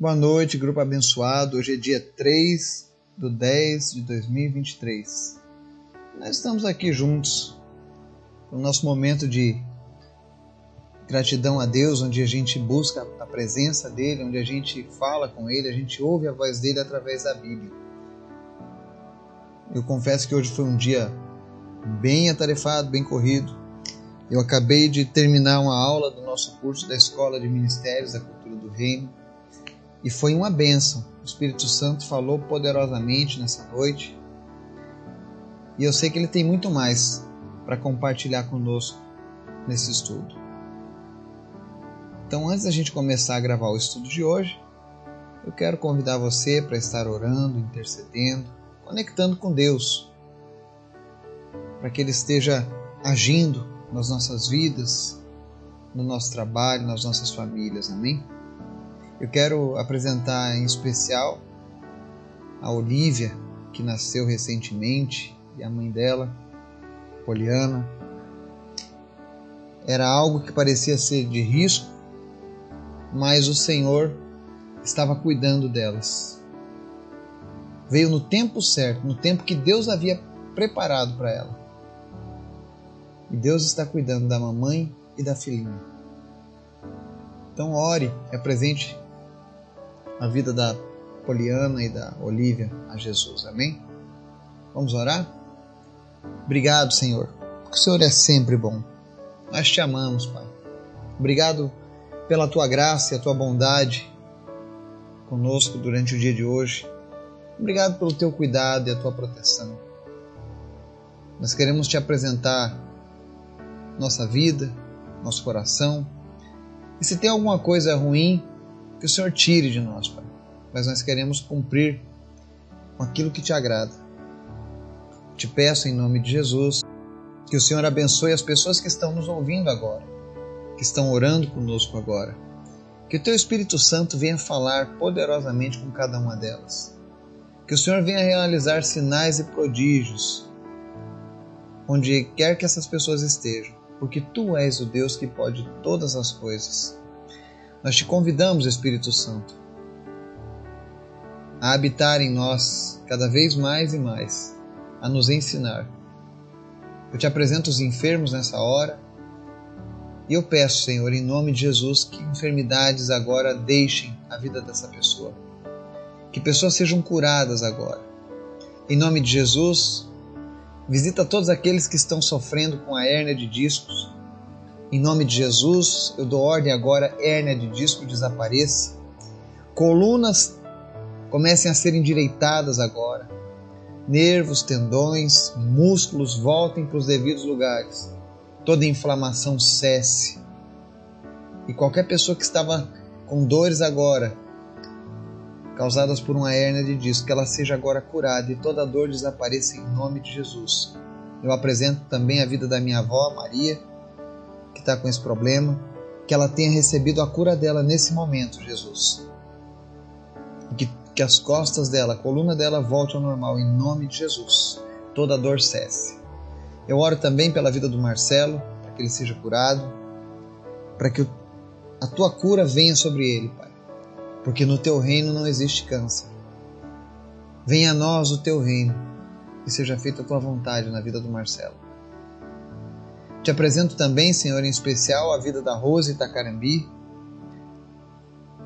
Boa noite, grupo abençoado. Hoje é dia 3 do 10 de 2023. Nós estamos aqui juntos no nosso momento de gratidão a Deus, onde a gente busca a presença dele, onde a gente fala com ele, a gente ouve a voz dele através da Bíblia. Eu confesso que hoje foi um dia bem atarefado, bem corrido. Eu acabei de terminar uma aula do nosso curso da Escola de Ministérios da Cultura do Reino e foi uma bênção. O Espírito Santo falou poderosamente nessa noite. E eu sei que ele tem muito mais para compartilhar conosco nesse estudo. Então, antes da gente começar a gravar o estudo de hoje, eu quero convidar você para estar orando, intercedendo, conectando com Deus, para que Ele esteja agindo nas nossas vidas, no nosso trabalho, nas nossas famílias. Amém? Eu quero apresentar em especial a Olivia, que nasceu recentemente, e a mãe dela, Poliana. Era algo que parecia ser de risco, mas o Senhor estava cuidando delas. Veio no tempo certo, no tempo que Deus havia preparado para ela. E Deus está cuidando da mamãe e da filhinha. Então ore, apresente a vida da Poliana e da Olivia a Jesus. Amém? Vamos orar? Obrigado, Senhor, porque o Senhor é sempre bom. Nós te amamos, Pai. Obrigado pela tua graça e a tua bondade conosco durante o dia de hoje. Obrigado pelo teu cuidado e a tua proteção. Nós queremos te apresentar nossa vida, nosso coração. E se tem alguma coisa ruim, que o Senhor tire de nós, Pai. Mas nós queremos cumprir com aquilo que te agrada. Te peço em nome de Jesus que o Senhor abençoe as pessoas que estão nos ouvindo agora, que estão orando conosco agora. Que o Teu Espírito Santo venha falar poderosamente com cada uma delas. Que o Senhor venha realizar sinais e prodígios onde quer que essas pessoas estejam, porque Tu és o Deus que pode todas as coisas. Nós te convidamos, Espírito Santo, a habitar em nós cada vez mais e mais, a nos ensinar. Eu te apresento os enfermos nessa hora e eu peço, Senhor, em nome de Jesus, que enfermidades agora deixem a vida dessa pessoa. Que pessoas sejam curadas agora. Em nome de Jesus, visita todos aqueles que estão sofrendo com a hérnia de discos, em nome de Jesus, eu dou ordem agora, hérnia de disco desapareça. Colunas comecem a ser endireitadas agora. Nervos, tendões, músculos voltem para os devidos lugares. Toda inflamação cesse. E qualquer pessoa que estava com dores agora, causadas por uma hérnia de disco, que ela seja agora curada e toda dor desapareça em nome de Jesus. Eu apresento também a vida da minha avó, Maria, que está com esse problema, que ela tenha recebido a cura dela nesse momento, Jesus. Que, que as costas dela, a coluna dela volte ao normal, em nome de Jesus. Toda dor cesse. Eu oro também pela vida do Marcelo, para que ele seja curado, para que a tua cura venha sobre ele, Pai. Porque no teu reino não existe câncer. Venha a nós o teu reino e seja feita a tua vontade na vida do Marcelo. Te apresento também, Senhor, em especial a vida da Rose Itacarambi.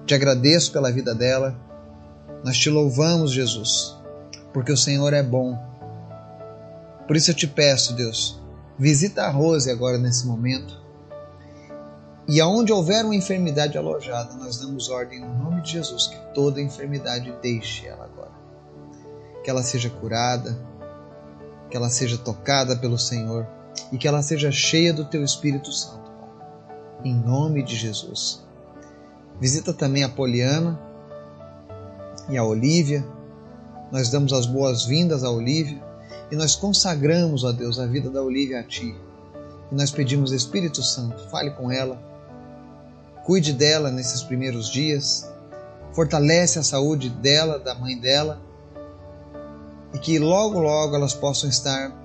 Te agradeço pela vida dela. Nós te louvamos, Jesus, porque o Senhor é bom. Por isso eu te peço, Deus, visita a Rose agora nesse momento. E aonde houver uma enfermidade alojada, nós damos ordem no nome de Jesus que toda enfermidade deixe ela agora. Que ela seja curada, que ela seja tocada pelo Senhor e que ela seja cheia do teu Espírito Santo, Em nome de Jesus. Visita também a Poliana e a Olívia. Nós damos as boas-vindas à Olívia e nós consagramos, ó Deus, a vida da Olívia a Ti. E nós pedimos, Espírito Santo, fale com ela, cuide dela nesses primeiros dias, fortalece a saúde dela, da mãe dela, e que logo, logo elas possam estar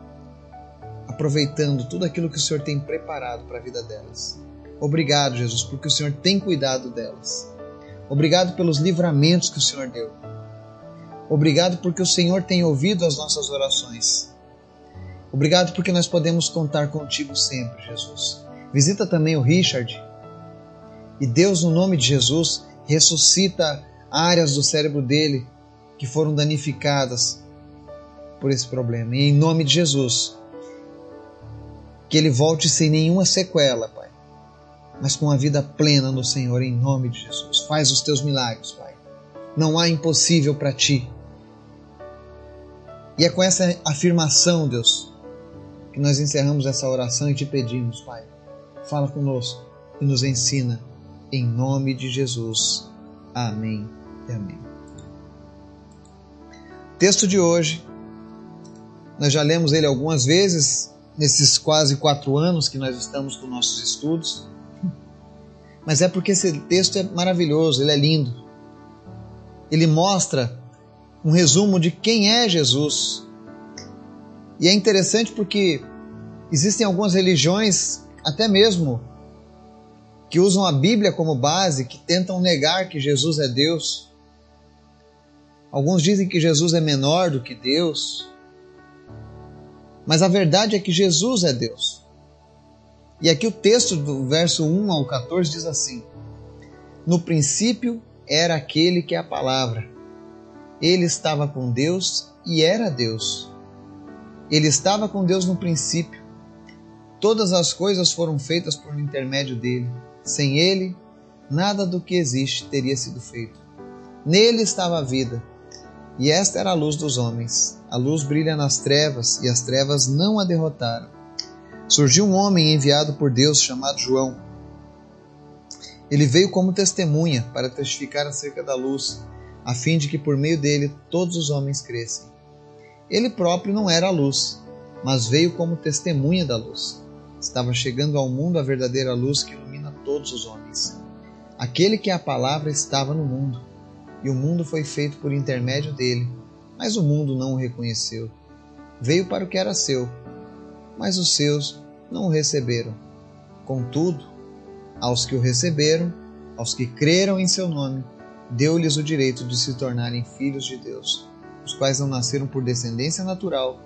aproveitando tudo aquilo que o Senhor tem preparado para a vida delas. Obrigado, Jesus, porque o Senhor tem cuidado delas. Obrigado pelos livramentos que o Senhor deu. Obrigado porque o Senhor tem ouvido as nossas orações. Obrigado porque nós podemos contar contigo sempre, Jesus. Visita também o Richard. E Deus, no nome de Jesus, ressuscita áreas do cérebro dele que foram danificadas por esse problema. E em nome de Jesus, que ele volte sem nenhuma sequela, Pai, mas com a vida plena no Senhor, em nome de Jesus. Faz os teus milagres, Pai. Não há impossível para ti. E é com essa afirmação, Deus, que nós encerramos essa oração e te pedimos, Pai, fala conosco e nos ensina, em nome de Jesus. Amém e amém. Texto de hoje, nós já lemos ele algumas vezes nesses quase quatro anos que nós estamos com nossos estudos, mas é porque esse texto é maravilhoso, ele é lindo. Ele mostra um resumo de quem é Jesus. E é interessante porque existem algumas religiões, até mesmo, que usam a Bíblia como base, que tentam negar que Jesus é Deus. Alguns dizem que Jesus é menor do que Deus. Mas a verdade é que Jesus é Deus. E aqui o texto do verso 1 ao 14 diz assim: No princípio era aquele que é a palavra ele estava com Deus e era Deus. Ele estava com Deus no princípio. Todas as coisas foram feitas por intermédio dele. Sem ele, nada do que existe teria sido feito. Nele estava a vida, e esta era a luz dos homens. A luz brilha nas trevas, e as trevas não a derrotaram. Surgiu um homem enviado por Deus chamado João. Ele veio como testemunha para testificar acerca da luz a fim de que por meio dele todos os homens crescem. Ele próprio não era a luz, mas veio como testemunha da luz. Estava chegando ao mundo a verdadeira luz que ilumina todos os homens. Aquele que é a palavra estava no mundo, e o mundo foi feito por intermédio dele, mas o mundo não o reconheceu. Veio para o que era seu, mas os seus não o receberam. Contudo, aos que o receberam, aos que creram em seu nome, deu-lhes o direito de se tornarem filhos de Deus, os quais não nasceram por descendência natural,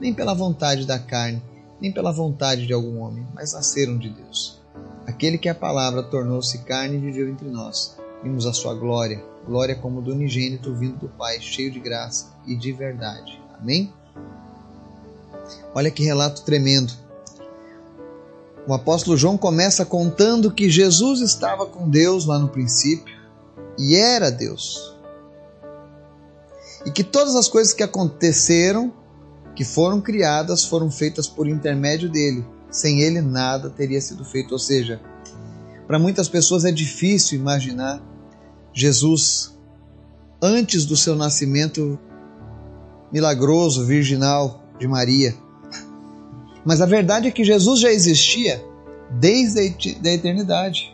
nem pela vontade da carne, nem pela vontade de algum homem, mas nasceram de Deus. Aquele que a palavra tornou-se carne viveu entre nós. Vimos a sua glória, glória como do unigênito vindo do Pai, cheio de graça e de verdade. Amém? Olha que relato tremendo. O apóstolo João começa contando que Jesus estava com Deus lá no princípio, e era Deus. E que todas as coisas que aconteceram, que foram criadas, foram feitas por intermédio dele. Sem ele, nada teria sido feito. Ou seja, para muitas pessoas é difícil imaginar Jesus antes do seu nascimento milagroso, virginal de Maria. Mas a verdade é que Jesus já existia desde a eternidade.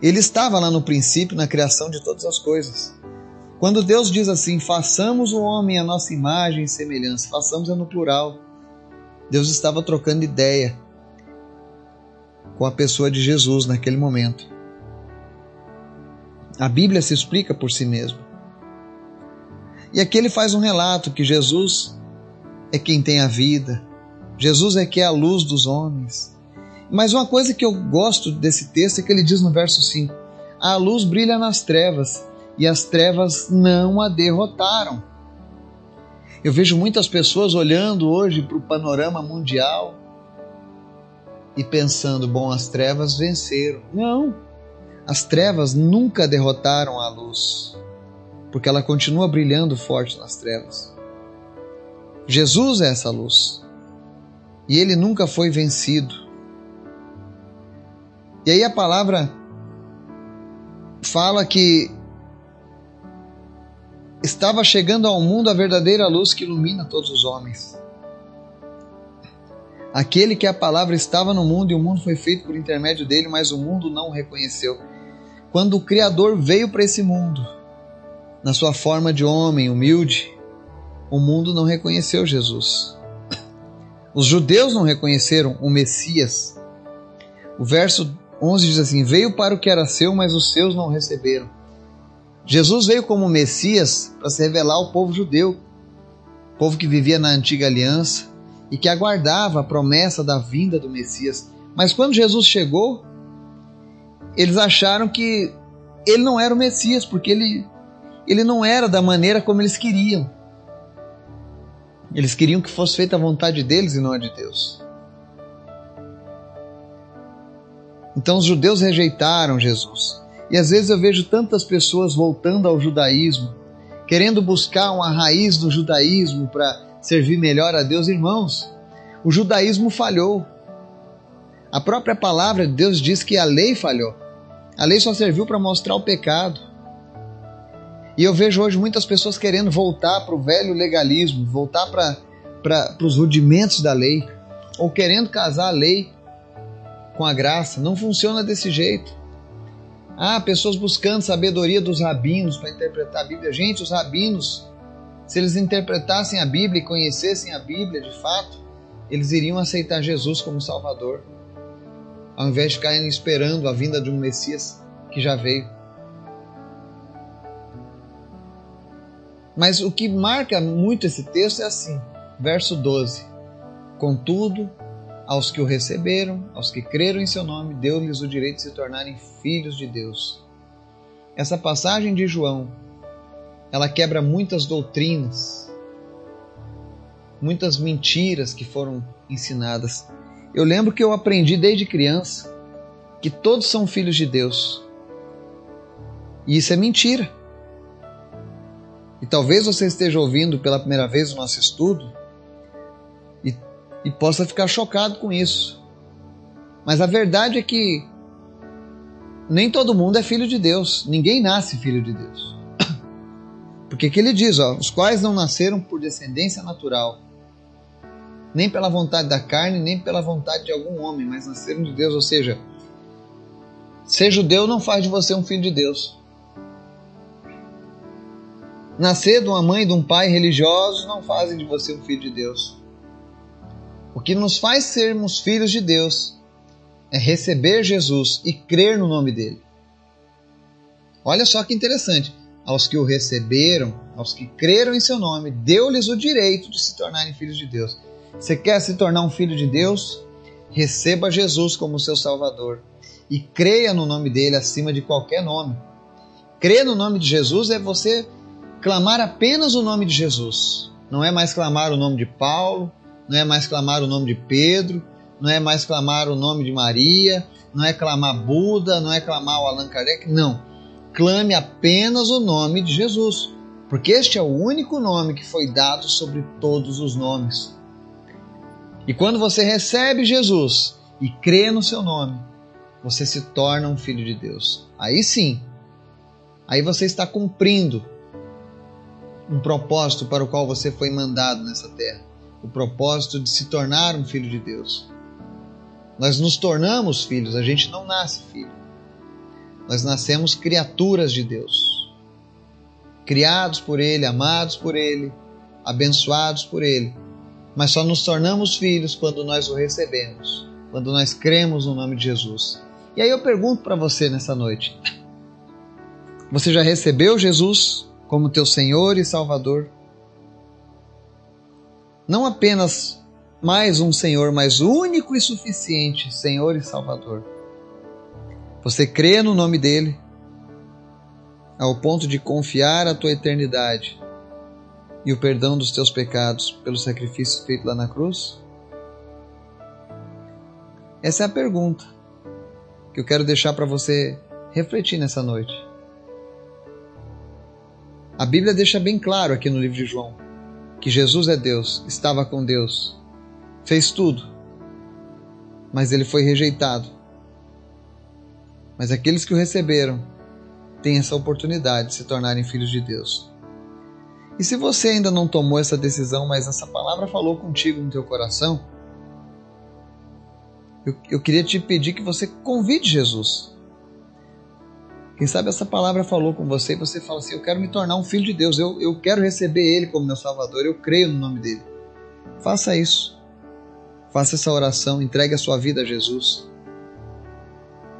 Ele estava lá no princípio, na criação de todas as coisas. Quando Deus diz assim: façamos o homem a nossa imagem e semelhança, façamos é no plural. Deus estava trocando ideia com a pessoa de Jesus naquele momento. A Bíblia se explica por si mesma. E aqui ele faz um relato que Jesus é quem tem a vida, Jesus é que é a luz dos homens, mas uma coisa que eu gosto desse texto é que ele diz no verso 5: A luz brilha nas trevas e as trevas não a derrotaram. Eu vejo muitas pessoas olhando hoje para o panorama mundial e pensando: bom, as trevas venceram. Não, as trevas nunca derrotaram a luz, porque ela continua brilhando forte nas trevas. Jesus é essa luz e ele nunca foi vencido. E aí a palavra fala que estava chegando ao mundo a verdadeira luz que ilumina todos os homens. Aquele que a palavra estava no mundo e o mundo foi feito por intermédio dele, mas o mundo não o reconheceu. Quando o Criador veio para esse mundo, na sua forma de homem humilde, o mundo não reconheceu Jesus. Os judeus não reconheceram o Messias. O verso 11 diz assim: Veio para o que era seu, mas os seus não receberam. Jesus veio como Messias para se revelar ao povo judeu, povo que vivia na antiga aliança e que aguardava a promessa da vinda do Messias. Mas quando Jesus chegou, eles acharam que ele não era o Messias, porque ele, ele não era da maneira como eles queriam. Eles queriam que fosse feita a vontade deles e não a de Deus. Então os judeus rejeitaram Jesus. E às vezes eu vejo tantas pessoas voltando ao judaísmo, querendo buscar uma raiz do judaísmo para servir melhor a Deus, irmãos. O judaísmo falhou. A própria palavra de Deus diz que a lei falhou. A lei só serviu para mostrar o pecado. E eu vejo hoje muitas pessoas querendo voltar para o velho legalismo, voltar para os rudimentos da lei, ou querendo casar a lei com a graça. Não funciona desse jeito. Ah, pessoas buscando sabedoria dos rabinos para interpretar a Bíblia. Gente, os rabinos, se eles interpretassem a Bíblia e conhecessem a Bíblia de fato, eles iriam aceitar Jesus como Salvador, ao invés de ficarem esperando a vinda de um Messias que já veio. Mas o que marca muito esse texto é assim, verso 12: Contudo, aos que o receberam, aos que creram em seu nome, deu-lhes o direito de se tornarem filhos de Deus. Essa passagem de João, ela quebra muitas doutrinas, muitas mentiras que foram ensinadas. Eu lembro que eu aprendi desde criança que todos são filhos de Deus. E isso é mentira. E talvez você esteja ouvindo pela primeira vez o nosso estudo e, e possa ficar chocado com isso. Mas a verdade é que nem todo mundo é filho de Deus. Ninguém nasce filho de Deus. Porque que ele diz, ó, os quais não nasceram por descendência natural, nem pela vontade da carne, nem pela vontade de algum homem, mas nasceram de Deus. Ou seja, ser judeu não faz de você um filho de Deus. Nascer de uma mãe e de um pai religiosos não fazem de você um filho de Deus. O que nos faz sermos filhos de Deus é receber Jesus e crer no nome dele. Olha só que interessante. Aos que o receberam, aos que creram em seu nome, deu-lhes o direito de se tornarem filhos de Deus. Você quer se tornar um filho de Deus? Receba Jesus como seu Salvador e creia no nome dele acima de qualquer nome. Crer no nome de Jesus é você clamar apenas o nome de Jesus. Não é mais clamar o nome de Paulo, não é mais clamar o nome de Pedro, não é mais clamar o nome de Maria, não é clamar Buda, não é clamar o Allan Kardec, não. Clame apenas o nome de Jesus, porque este é o único nome que foi dado sobre todos os nomes. E quando você recebe Jesus e crê no seu nome, você se torna um filho de Deus. Aí sim, aí você está cumprindo um propósito para o qual você foi mandado nessa terra o propósito de se tornar um filho de Deus. Nós nos tornamos filhos, a gente não nasce filho. Nós nascemos criaturas de Deus, criados por Ele, amados por Ele, abençoados por Ele. Mas só nos tornamos filhos quando nós o recebemos, quando nós cremos no nome de Jesus. E aí eu pergunto para você nessa noite: você já recebeu Jesus como teu Senhor e Salvador. Não apenas mais um Senhor, mas único e suficiente Senhor e Salvador. Você crê no nome dele ao ponto de confiar a tua eternidade e o perdão dos teus pecados pelo sacrifício feito lá na cruz? Essa é a pergunta que eu quero deixar para você refletir nessa noite. A Bíblia deixa bem claro aqui no livro de João que Jesus é Deus, estava com Deus, fez tudo, mas ele foi rejeitado. Mas aqueles que o receberam têm essa oportunidade de se tornarem filhos de Deus. E se você ainda não tomou essa decisão, mas essa palavra falou contigo no teu coração, eu, eu queria te pedir que você convide Jesus quem sabe essa palavra falou com você e você fala assim: Eu quero me tornar um filho de Deus, eu, eu quero receber Ele como meu Salvador, eu creio no nome dele. Faça isso. Faça essa oração, entregue a sua vida a Jesus.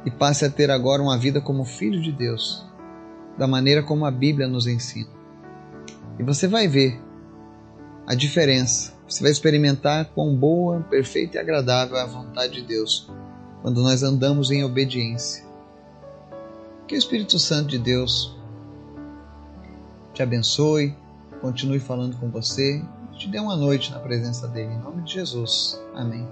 e passe a ter agora uma vida como filho de Deus, da maneira como a Bíblia nos ensina. E você vai ver a diferença. Você vai experimentar quão boa, perfeita e agradável é a vontade de Deus quando nós andamos em obediência. Que o Espírito Santo de Deus te abençoe, continue falando com você, te dê uma noite na presença dele. Em nome de Jesus. Amém.